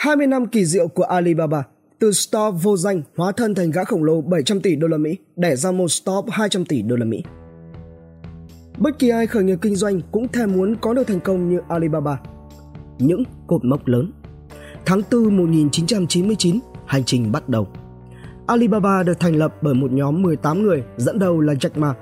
20 năm kỳ diệu của Alibaba, từ store vô danh hóa thân thành gã khổng lồ 700 tỷ đô la Mỹ, đẻ ra một stop 200 tỷ đô la Mỹ. Bất kỳ ai khởi nghiệp kinh doanh cũng thèm muốn có được thành công như Alibaba. Những cột mốc lớn. Tháng 4 1999, hành trình bắt đầu. Alibaba được thành lập bởi một nhóm 18 người, dẫn đầu là Jack Ma.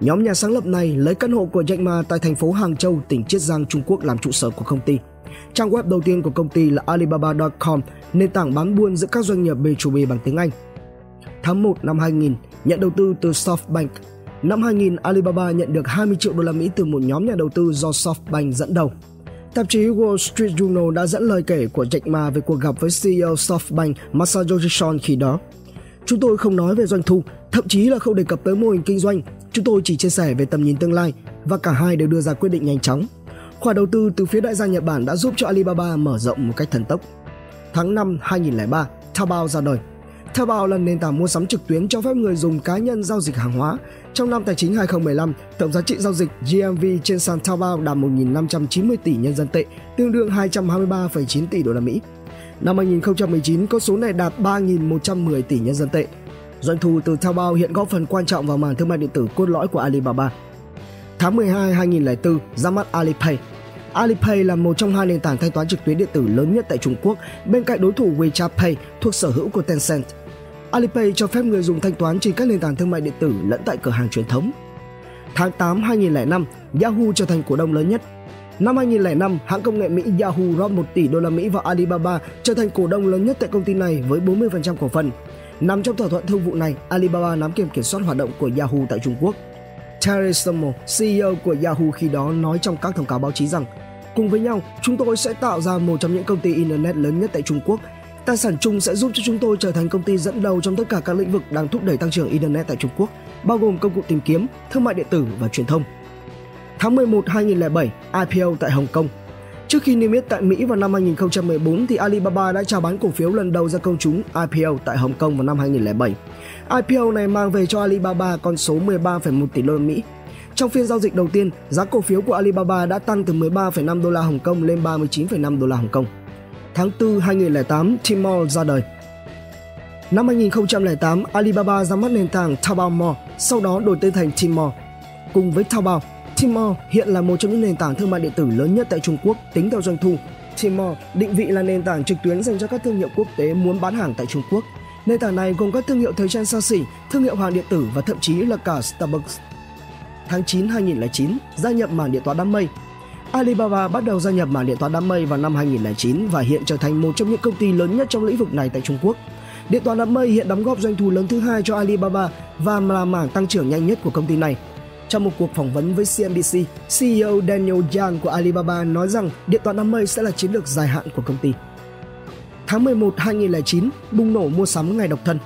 Nhóm nhà sáng lập này lấy căn hộ của Jack Ma tại thành phố Hàng Châu, tỉnh Chiết Giang, Trung Quốc làm trụ sở của công ty – Trang web đầu tiên của công ty là Alibaba.com, nền tảng bán buôn giữa các doanh nghiệp B2B bằng tiếng Anh. Tháng 1 năm 2000, nhận đầu tư từ SoftBank. Năm 2000, Alibaba nhận được 20 triệu đô la Mỹ từ một nhóm nhà đầu tư do SoftBank dẫn đầu. Tạp chí Wall Street Journal đã dẫn lời kể của Jack Ma về cuộc gặp với CEO SoftBank Masayoshi Son khi đó. Chúng tôi không nói về doanh thu, thậm chí là không đề cập tới mô hình kinh doanh. Chúng tôi chỉ chia sẻ về tầm nhìn tương lai và cả hai đều đưa ra quyết định nhanh chóng. Khoản đầu tư từ phía đại gia Nhật Bản đã giúp cho Alibaba mở rộng một cách thần tốc. Tháng 5 2003, Taobao ra đời. Taobao là nền tảng mua sắm trực tuyến cho phép người dùng cá nhân giao dịch hàng hóa. Trong năm tài chính 2015, tổng giá trị giao dịch GMV trên sàn Taobao đạt 1.590 tỷ nhân dân tệ, tương đương 223,9 tỷ đô la Mỹ. Năm 2019, con số này đạt 3.110 tỷ nhân dân tệ. Doanh thu từ Taobao hiện góp phần quan trọng vào mảng thương mại điện tử cốt lõi của Alibaba. Tháng 12 2004, ra mắt Alipay, Alipay là một trong hai nền tảng thanh toán trực tuyến điện tử lớn nhất tại Trung Quốc, bên cạnh đối thủ WeChat Pay thuộc sở hữu của Tencent. Alipay cho phép người dùng thanh toán trên các nền tảng thương mại điện tử lẫn tại cửa hàng truyền thống. Tháng 8 2005, Yahoo trở thành cổ đông lớn nhất. Năm 2005, hãng công nghệ Mỹ Yahoo rót 1 tỷ đô la Mỹ vào Alibaba trở thành cổ đông lớn nhất tại công ty này với 40% cổ phần. Nằm trong thỏa thuận thương vụ này, Alibaba nắm quyền kiểm soát hoạt động của Yahoo tại Trung Quốc. Terry Summer, CEO của Yahoo khi đó nói trong các thông cáo báo chí rằng Cùng với nhau, chúng tôi sẽ tạo ra một trong những công ty Internet lớn nhất tại Trung Quốc. Tài sản chung sẽ giúp cho chúng tôi trở thành công ty dẫn đầu trong tất cả các lĩnh vực đang thúc đẩy tăng trưởng Internet tại Trung Quốc, bao gồm công cụ tìm kiếm, thương mại điện tử và truyền thông. Tháng 11 2007, IPO tại Hồng Kông. Trước khi niêm yết tại Mỹ vào năm 2014 thì Alibaba đã chào bán cổ phiếu lần đầu ra công chúng IPO tại Hồng Kông vào năm 2007. IPO này mang về cho Alibaba con số 13,1 tỷ đô la Mỹ, trong phiên giao dịch đầu tiên, giá cổ phiếu của Alibaba đã tăng từ 13,5 đô la Hồng Kông lên 39,5 đô la Hồng Kông. Tháng 4 2008, Tmall ra đời. Năm 2008, Alibaba ra mắt nền tảng Taobao Mall, sau đó đổi tên thành Tmall. Cùng với Taobao, Tmall hiện là một trong những nền tảng thương mại điện tử lớn nhất tại Trung Quốc tính theo doanh thu. Tmall định vị là nền tảng trực tuyến dành cho các thương hiệu quốc tế muốn bán hàng tại Trung Quốc. Nền tảng này gồm các thương hiệu thời trang xa xỉ, thương hiệu hàng điện tử và thậm chí là cả Starbucks tháng 9 2009 gia nhập mảng điện toán đám mây. Alibaba bắt đầu gia nhập mảng điện toán đám mây vào năm 2009 và hiện trở thành một trong những công ty lớn nhất trong lĩnh vực này tại Trung Quốc. Điện toán đám mây hiện đóng góp doanh thu lớn thứ hai cho Alibaba và là mảng tăng trưởng nhanh nhất của công ty này. Trong một cuộc phỏng vấn với CNBC, CEO Daniel Yang của Alibaba nói rằng điện toán đám mây sẽ là chiến lược dài hạn của công ty. Tháng 11 2009, bùng nổ mua sắm ngày độc thân.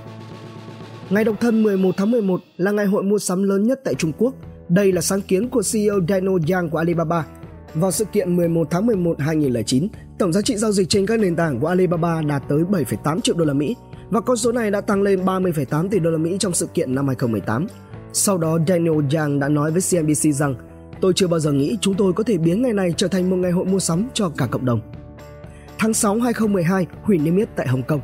Ngày độc thân 11 tháng 11 là ngày hội mua sắm lớn nhất tại Trung Quốc đây là sáng kiến của CEO Daniel Yang của Alibaba. Vào sự kiện 11 tháng 11 2009, tổng giá trị giao dịch trên các nền tảng của Alibaba đạt tới 7,8 triệu đô la Mỹ và con số này đã tăng lên 30,8 tỷ đô la Mỹ trong sự kiện năm 2018. Sau đó Daniel Yang đã nói với CNBC rằng Tôi chưa bao giờ nghĩ chúng tôi có thể biến ngày này trở thành một ngày hội mua sắm cho cả cộng đồng. Tháng 6 2012, hủy niêm yết tại Hồng Kông.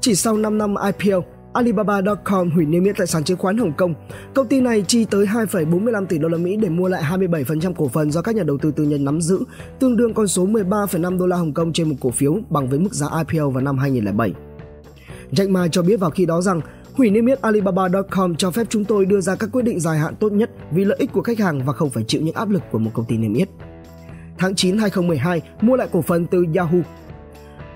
Chỉ sau 5 năm IPO, Alibaba.com hủy niêm yết tại sàn chứng khoán Hồng Kông. Công ty này chi tới 2,45 tỷ đô la Mỹ để mua lại 27% cổ phần do các nhà đầu tư tư nhân nắm giữ, tương đương con số 13,5 đô la Hồng Kông trên một cổ phiếu bằng với mức giá IPO vào năm 2007. Jack Ma cho biết vào khi đó rằng hủy niêm yết Alibaba.com cho phép chúng tôi đưa ra các quyết định dài hạn tốt nhất vì lợi ích của khách hàng và không phải chịu những áp lực của một công ty niêm yết. Tháng 9 2012, mua lại cổ phần từ Yahoo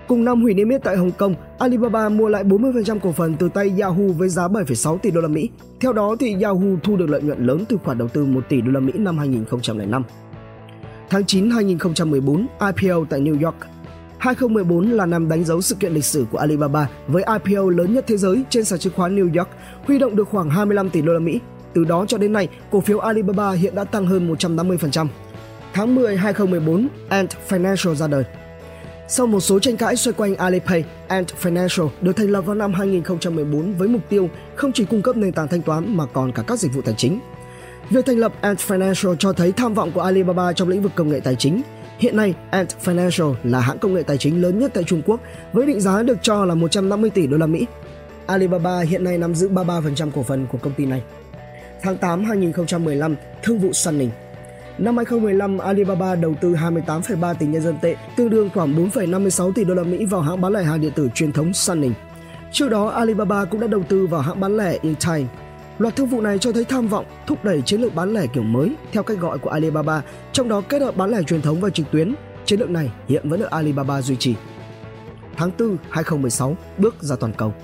Cùng năm hủy niêm yết tại Hồng Kông, Alibaba mua lại 40% cổ phần từ tay Yahoo với giá 7,6 tỷ đô la Mỹ. Theo đó thì Yahoo thu được lợi nhuận lớn từ khoản đầu tư 1 tỷ đô la Mỹ năm 2005. Tháng 9 2014, IPO tại New York. 2014 là năm đánh dấu sự kiện lịch sử của Alibaba với IPO lớn nhất thế giới trên sàn chứng khoán New York, huy động được khoảng 25 tỷ đô la Mỹ. Từ đó cho đến nay, cổ phiếu Alibaba hiện đã tăng hơn 150%. Tháng 10 2014, Ant Financial ra đời. Sau một số tranh cãi xoay quanh Alipay, Ant Financial được thành lập vào năm 2014 với mục tiêu không chỉ cung cấp nền tảng thanh toán mà còn cả các dịch vụ tài chính. Việc thành lập Ant Financial cho thấy tham vọng của Alibaba trong lĩnh vực công nghệ tài chính. Hiện nay, Ant Financial là hãng công nghệ tài chính lớn nhất tại Trung Quốc với định giá được cho là 150 tỷ đô la Mỹ. Alibaba hiện nay nắm giữ 33% cổ phần của công ty này. Tháng 8 2015, thương vụ Sunning Năm 2015, Alibaba đầu tư 28,3 tỷ nhân dân tệ, tương đương khoảng 4,56 tỷ đô la Mỹ vào hãng bán lẻ hàng điện tử truyền thống Suning. Trước đó, Alibaba cũng đã đầu tư vào hãng bán lẻ Intime. Loạt thương vụ này cho thấy tham vọng thúc đẩy chiến lược bán lẻ kiểu mới theo cách gọi của Alibaba, trong đó kết hợp bán lẻ truyền thống và trực tuyến. Chiến lược này hiện vẫn được Alibaba duy trì. Tháng 4 2016, bước ra toàn cầu.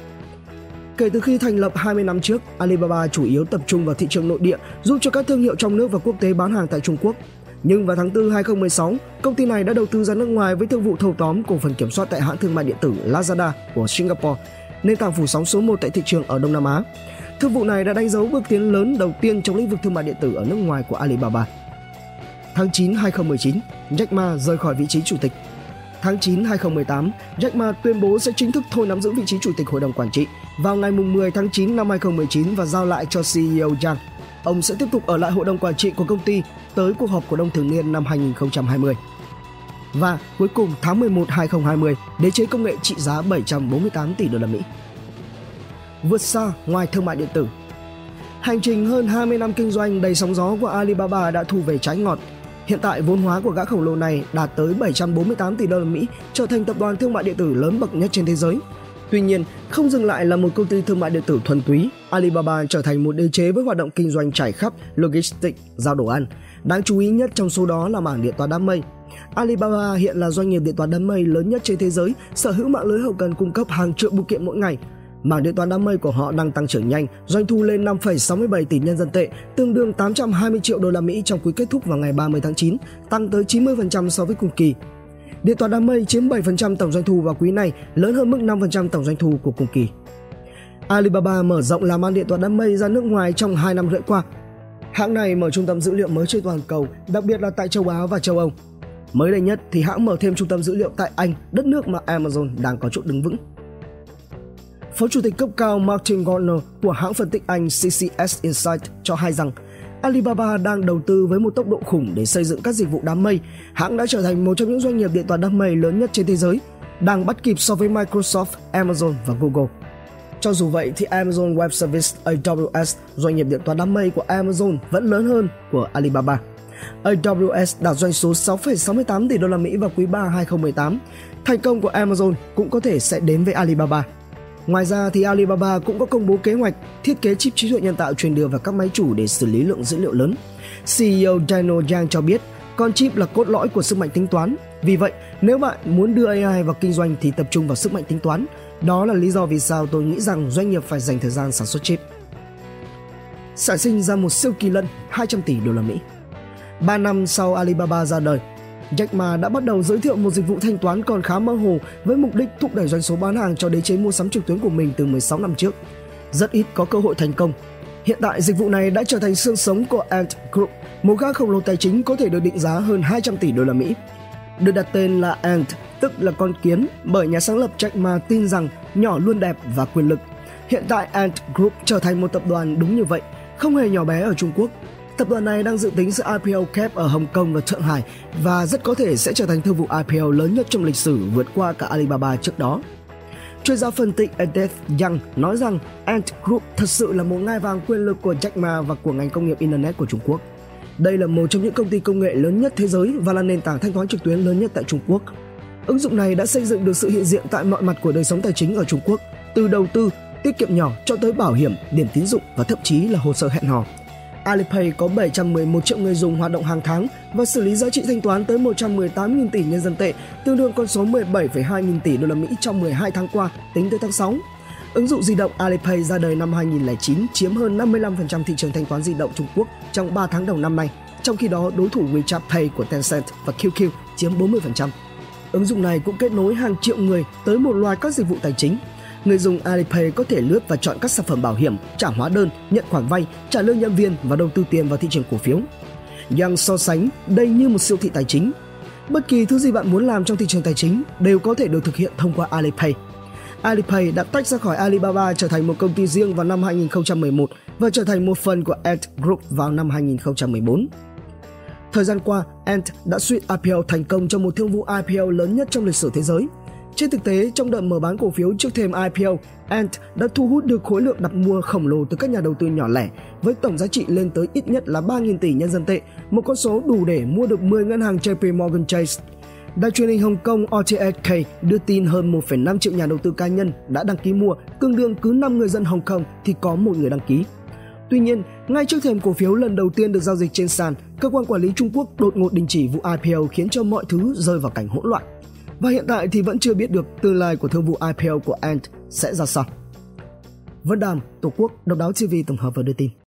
Kể từ khi thành lập 20 năm trước, Alibaba chủ yếu tập trung vào thị trường nội địa, giúp cho các thương hiệu trong nước và quốc tế bán hàng tại Trung Quốc. Nhưng vào tháng 4 2016, công ty này đã đầu tư ra nước ngoài với thương vụ thâu tóm cổ phần kiểm soát tại hãng thương mại điện tử Lazada của Singapore, nền tảng phủ sóng số 1 tại thị trường ở Đông Nam Á. Thương vụ này đã đánh dấu bước tiến lớn đầu tiên trong lĩnh vực thương mại điện tử ở nước ngoài của Alibaba. Tháng 9 2019, Jack Ma rời khỏi vị trí chủ tịch. Tháng 9 2018, Jack Ma tuyên bố sẽ chính thức thôi nắm giữ vị trí chủ tịch hội đồng quản trị vào ngày 10 tháng 9 năm 2019 và giao lại cho CEO Zhang. Ông sẽ tiếp tục ở lại hội đồng quản trị của công ty tới cuộc họp cổ đông thường niên năm 2020. Và cuối cùng tháng 11 2020, đế chế công nghệ trị giá 748 tỷ đô la Mỹ. Vượt xa ngoài thương mại điện tử. Hành trình hơn 20 năm kinh doanh đầy sóng gió của Alibaba đã thu về trái ngọt. Hiện tại vốn hóa của gã khổng lồ này đạt tới 748 tỷ đô la Mỹ, trở thành tập đoàn thương mại điện tử lớn bậc nhất trên thế giới. Tuy nhiên, không dừng lại là một công ty thương mại điện tử thuần túy, Alibaba trở thành một đế chế với hoạt động kinh doanh trải khắp logistics, giao đồ ăn. Đáng chú ý nhất trong số đó là mảng điện toán đám mây. Alibaba hiện là doanh nghiệp điện toán đám mây lớn nhất trên thế giới, sở hữu mạng lưới hậu cần cung cấp hàng triệu bưu kiện mỗi ngày. Mảng điện toán đám mây của họ đang tăng trưởng nhanh, doanh thu lên 5,67 tỷ nhân dân tệ, tương đương 820 triệu đô la Mỹ trong quý kết thúc vào ngày 30 tháng 9, tăng tới 90% so với cùng kỳ. Điện toán đám mây chiếm 7% tổng doanh thu vào quý này, lớn hơn mức 5% tổng doanh thu của cùng kỳ. Alibaba mở rộng làm ăn điện toán đám mây ra nước ngoài trong 2 năm rưỡi qua. Hãng này mở trung tâm dữ liệu mới trên toàn cầu, đặc biệt là tại châu Á và châu Âu. Mới đây nhất thì hãng mở thêm trung tâm dữ liệu tại Anh, đất nước mà Amazon đang có chỗ đứng vững. Phó Chủ tịch cấp cao Martin Gardner của hãng phân tích Anh CCS Insight cho hay rằng Alibaba đang đầu tư với một tốc độ khủng để xây dựng các dịch vụ đám mây. Hãng đã trở thành một trong những doanh nghiệp điện toán đám mây lớn nhất trên thế giới, đang bắt kịp so với Microsoft, Amazon và Google. Cho dù vậy thì Amazon Web Service AWS, doanh nghiệp điện toán đám mây của Amazon vẫn lớn hơn của Alibaba. AWS đạt doanh số 6,68 tỷ đô la Mỹ vào quý 3 2018. Thành công của Amazon cũng có thể sẽ đến với Alibaba. Ngoài ra thì Alibaba cũng có công bố kế hoạch thiết kế chip trí tuệ nhân tạo truyền đưa vào các máy chủ để xử lý lượng dữ liệu lớn. CEO Daniel Yang cho biết con chip là cốt lõi của sức mạnh tính toán. Vì vậy, nếu bạn muốn đưa AI vào kinh doanh thì tập trung vào sức mạnh tính toán. Đó là lý do vì sao tôi nghĩ rằng doanh nghiệp phải dành thời gian sản xuất chip. Sản sinh ra một siêu kỳ lân 200 tỷ đô la Mỹ. 3 năm sau Alibaba ra đời, Jack Ma đã bắt đầu giới thiệu một dịch vụ thanh toán còn khá mơ hồ với mục đích thúc đẩy doanh số bán hàng cho đế chế mua sắm trực tuyến của mình từ 16 năm trước. Rất ít có cơ hội thành công. Hiện tại dịch vụ này đã trở thành xương sống của Ant Group, một gã khổng lồ tài chính có thể được định giá hơn 200 tỷ đô la Mỹ. Được đặt tên là Ant, tức là con kiến, bởi nhà sáng lập Jack Ma tin rằng nhỏ luôn đẹp và quyền lực. Hiện tại Ant Group trở thành một tập đoàn đúng như vậy, không hề nhỏ bé ở Trung Quốc Tập đoàn này đang dự tính sự IPO kép ở Hồng Kông và Thượng Hải và rất có thể sẽ trở thành thương vụ IPO lớn nhất trong lịch sử vượt qua cả Alibaba trước đó. Chuyên gia phân tích Edith Yang nói rằng Ant Group thật sự là một ngai vàng quyền lực của Jack Ma và của ngành công nghiệp Internet của Trung Quốc. Đây là một trong những công ty công nghệ lớn nhất thế giới và là nền tảng thanh toán trực tuyến lớn nhất tại Trung Quốc. Ứng dụng này đã xây dựng được sự hiện diện tại mọi mặt của đời sống tài chính ở Trung Quốc, từ đầu tư, tiết kiệm nhỏ cho tới bảo hiểm, điểm tín dụng và thậm chí là hồ sơ hẹn hò. Alipay có 711 triệu người dùng hoạt động hàng tháng và xử lý giá trị thanh toán tới 118.000 tỷ nhân dân tệ, tương đương con số 17,2 nghìn tỷ đô la Mỹ trong 12 tháng qua tính tới tháng 6. Ứng dụng di động Alipay ra đời năm 2009 chiếm hơn 55% thị trường thanh toán di động Trung Quốc trong 3 tháng đầu năm nay, trong khi đó đối thủ WeChat Pay của Tencent và QQ chiếm 40%. Ứng dụng này cũng kết nối hàng triệu người tới một loạt các dịch vụ tài chính người dùng Alipay có thể lướt và chọn các sản phẩm bảo hiểm, trả hóa đơn, nhận khoản vay, trả lương nhân viên và đầu tư tiền vào thị trường cổ phiếu. Yang so sánh đây như một siêu thị tài chính. Bất kỳ thứ gì bạn muốn làm trong thị trường tài chính đều có thể được thực hiện thông qua Alipay. Alipay đã tách ra khỏi Alibaba trở thành một công ty riêng vào năm 2011 và trở thành một phần của Ant Group vào năm 2014. Thời gian qua, Ant đã suýt IPO thành công trong một thương vụ IPO lớn nhất trong lịch sử thế giới. Trên thực tế, trong đợt mở bán cổ phiếu trước thêm IPO, Ant đã thu hút được khối lượng đặt mua khổng lồ từ các nhà đầu tư nhỏ lẻ với tổng giá trị lên tới ít nhất là 3.000 tỷ nhân dân tệ, một con số đủ để mua được 10 ngân hàng JP Morgan Chase. Đài truyền hình Hồng Kông RTHK đưa tin hơn 1,5 triệu nhà đầu tư cá nhân đã đăng ký mua, tương đương cứ 5 người dân Hồng Kông thì có một người đăng ký. Tuy nhiên, ngay trước thềm cổ phiếu lần đầu tiên được giao dịch trên sàn, cơ quan quản lý Trung Quốc đột ngột đình chỉ vụ IPO khiến cho mọi thứ rơi vào cảnh hỗn loạn. Và hiện tại thì vẫn chưa biết được tương lai của thương vụ IPO của Ant sẽ ra sao. Vân Đàm, Tổ quốc, Độc đáo TV tổng hợp và đưa tin.